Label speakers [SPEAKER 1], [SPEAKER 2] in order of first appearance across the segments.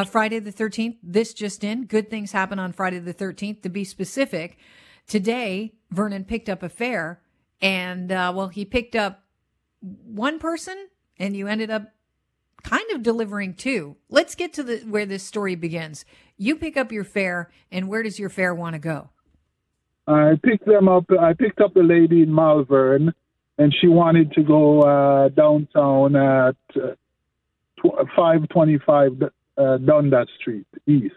[SPEAKER 1] uh, Friday the 13th. This just in. Good things happen on Friday the 13th. To be specific, today, Vernon picked up a fare and, uh, well, he picked up one person and you ended up kind of delivering two. Let's get to the where this story begins. You pick up your fare, and where does your fare want to go?
[SPEAKER 2] I picked them up. I picked up the lady in Malvern, and she wanted to go uh, downtown at uh, five twenty-five uh, Dundas Street East.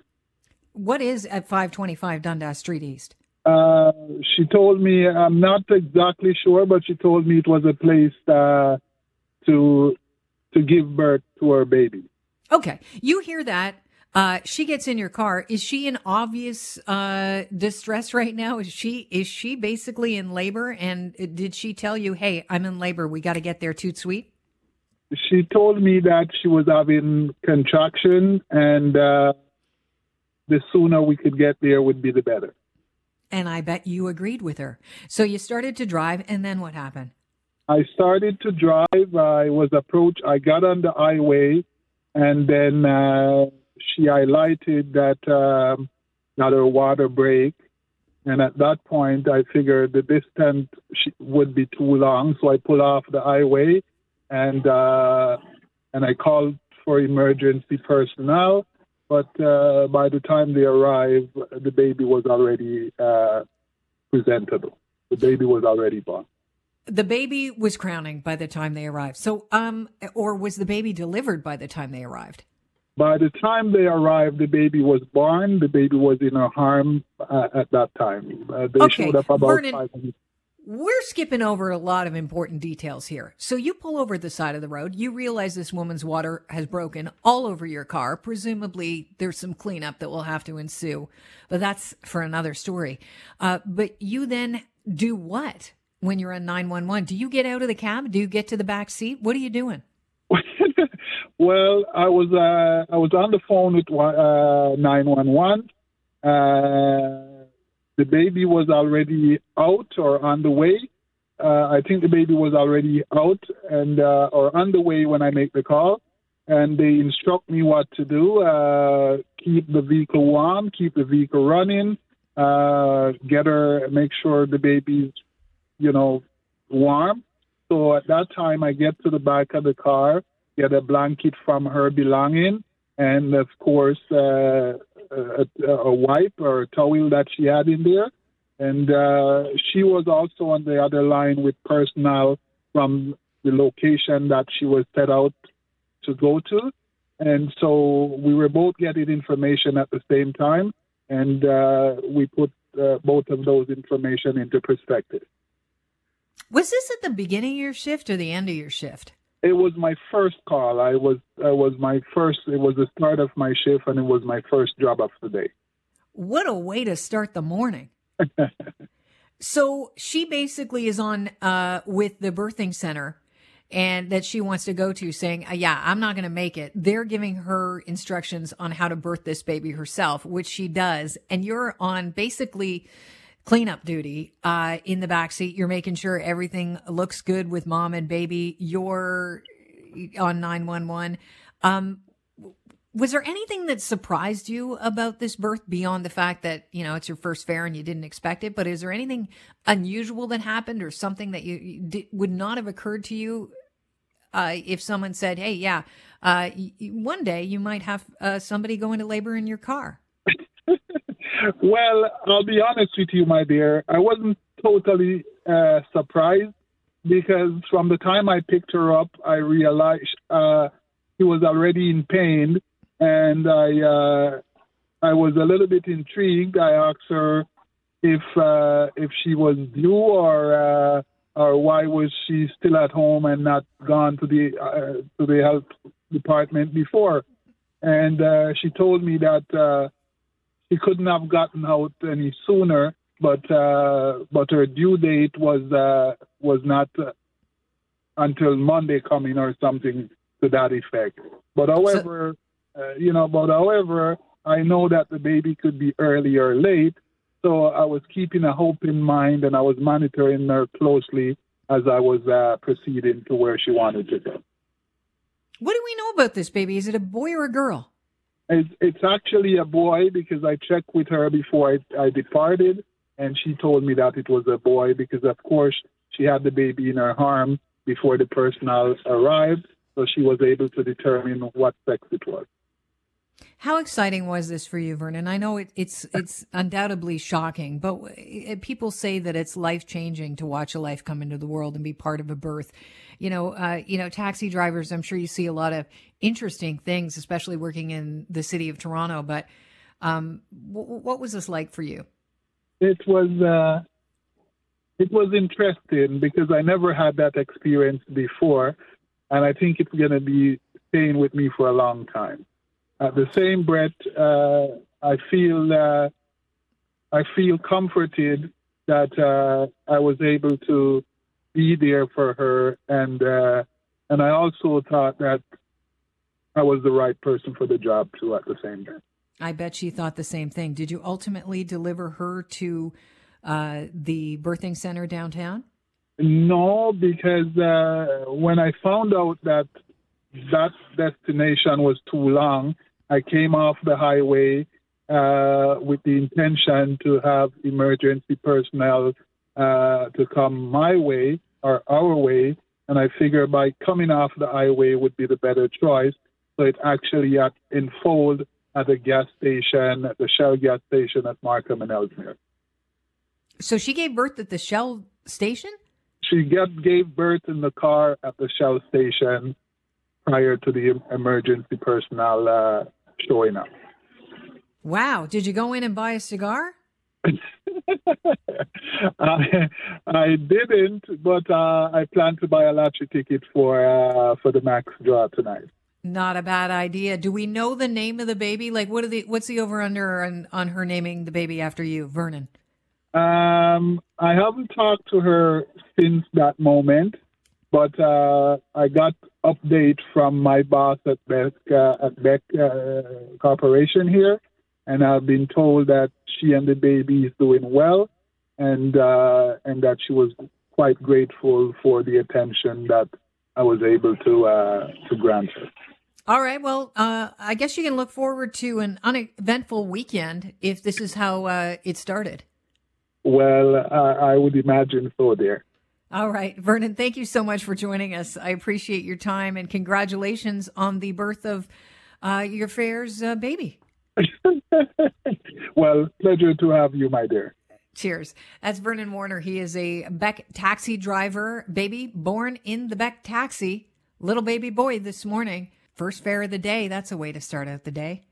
[SPEAKER 1] What is at five twenty-five Dundas Street East?
[SPEAKER 2] Uh, she told me I'm not exactly sure, but she told me it was a place uh, to to give birth to her baby.
[SPEAKER 1] Okay, you hear that? Uh, she gets in your car. Is she in obvious uh, distress right now? Is she is she basically in labor? And did she tell you, "Hey, I'm in labor. We got to get there, toot sweet"?
[SPEAKER 2] She told me that she was having contraction, and uh, the sooner we could get there would be the better.
[SPEAKER 1] And I bet you agreed with her. So you started to drive, and then what happened?
[SPEAKER 2] I started to drive. I was approached. I got on the highway, and then uh, she highlighted that um, that her water break. And at that point, I figured the distance would be too long, so I pulled off the highway, and uh, and I called for emergency personnel. But uh, by the time they arrived, the baby was already uh, presentable. The baby was already born
[SPEAKER 1] the baby was crowning by the time they arrived. So, um, or was the baby delivered by the time they arrived?
[SPEAKER 2] By the time they arrived, the baby was born. The baby was in her arm uh, at that time. Uh, they
[SPEAKER 1] okay.
[SPEAKER 2] showed up about
[SPEAKER 1] Vernon,
[SPEAKER 2] five minutes.
[SPEAKER 1] We're skipping over a lot of important details here. So you pull over the side of the road. You realize this woman's water has broken all over your car. Presumably, there's some cleanup that will have to ensue, but that's for another story. Uh, but you then do what? when you're on 911? Do you get out of the cab? Do you get to the back seat? What are you doing?
[SPEAKER 2] well, I was uh, I was on the phone with uh, 911. Uh, the baby was already out or on the way. Uh, I think the baby was already out and uh, or on the way when I make the call. And they instruct me what to do: uh, keep the vehicle warm, keep the vehicle running, get her, make sure the baby's you know, warm. So at that time, I get to the back of the car, get a blanket from her belonging, and of course, uh, a, a wipe or a towel that she had in there. And uh, she was also on the other line with personnel from the location that she was set out to go to. And so we were both getting information at the same time, and uh, we put uh, both of those information into perspective.
[SPEAKER 1] Was this at the beginning of your shift or the end of your shift?
[SPEAKER 2] It was my first call. I was I was my first. It was the start of my shift, and it was my first job of the day.
[SPEAKER 1] What a way to start the morning! so she basically is on uh, with the birthing center, and that she wants to go to, saying, uh, "Yeah, I'm not going to make it." They're giving her instructions on how to birth this baby herself, which she does, and you're on basically cleanup duty uh, in the back seat. You're making sure everything looks good with mom and baby. You're on 911. Um, was there anything that surprised you about this birth beyond the fact that you know it's your first fare and you didn't expect it? But is there anything unusual that happened or something that you, you did, would not have occurred to you uh, if someone said, "Hey, yeah, uh, one day you might have uh, somebody go into labor in your car"?
[SPEAKER 2] Well, I'll be honest with you, my dear. I wasn't totally uh, surprised because from the time I picked her up, I realized uh, she was already in pain, and I uh, I was a little bit intrigued. I asked her if uh, if she was due or uh, or why was she still at home and not gone to the uh, to the health department before, and uh, she told me that. Uh, he couldn't have gotten out any sooner, but uh, but her due date was uh, was not uh, until Monday coming or something to that effect. But however, so, uh, you know, but however, I know that the baby could be early or late, so I was keeping a hope in mind and I was monitoring her closely as I was uh, proceeding to where she wanted to go.
[SPEAKER 1] What do we know about this baby? Is it a boy or a girl?
[SPEAKER 2] It's, it's actually a boy because I checked with her before I, I departed, and she told me that it was a boy because, of course, she had the baby in her arm before the personnel arrived, so she was able to determine what sex it was.
[SPEAKER 1] How exciting was this for you, Vernon? I know it, it's it's undoubtedly shocking, but people say that it's life changing to watch a life come into the world and be part of a birth. You know, uh, you know, taxi drivers. I'm sure you see a lot of interesting things, especially working in the city of Toronto. But um, w- what was this like for you?
[SPEAKER 2] It was uh, it was interesting because I never had that experience before, and I think it's going to be staying with me for a long time. At the same breath, uh, I feel uh, I feel comforted that uh, I was able to be there for her, and uh, and I also thought that I was the right person for the job too. At the same time,
[SPEAKER 1] I bet she thought the same thing. Did you ultimately deliver her to uh, the birthing center downtown?
[SPEAKER 2] No, because uh, when I found out that that destination was too long, I came off the highway uh, with the intention to have emergency personnel uh, to come my way or our way, and I figured by coming off the highway would be the better choice. So it actually at, enfold at the gas station, at the Shell gas station at Markham and Ellesmere.
[SPEAKER 1] So she gave birth at the Shell station?
[SPEAKER 2] She get, gave birth in the car at the Shell station prior to the emergency personnel uh, showing up.
[SPEAKER 1] Wow. Did you go in and buy a cigar?
[SPEAKER 2] I, I didn't, but uh, I plan to buy a lottery ticket for uh, for the max draw tonight.
[SPEAKER 1] Not a bad idea. Do we know the name of the baby? Like, what are the what's the over under on, on her naming the baby after you, Vernon?
[SPEAKER 2] Um, I haven't talked to her since that moment, but uh, I got update from my boss at Beck uh, at Beck uh, Corporation here, and I've been told that she and the baby is doing well, and uh, and that she was quite grateful for the attention that I was able to uh, to grant her.
[SPEAKER 1] All right. Well, uh, I guess you can look forward to an uneventful weekend if this is how uh, it started.
[SPEAKER 2] Well, uh, I would imagine so, dear.
[SPEAKER 1] All right, Vernon, thank you so much for joining us. I appreciate your time and congratulations on the birth of uh, your fare's uh, baby.
[SPEAKER 2] well, pleasure to have you, my dear.
[SPEAKER 1] Cheers. That's Vernon Warner. He is a Beck taxi driver, baby born in the Beck taxi, little baby boy this morning. First fare of the day. That's a way to start out the day.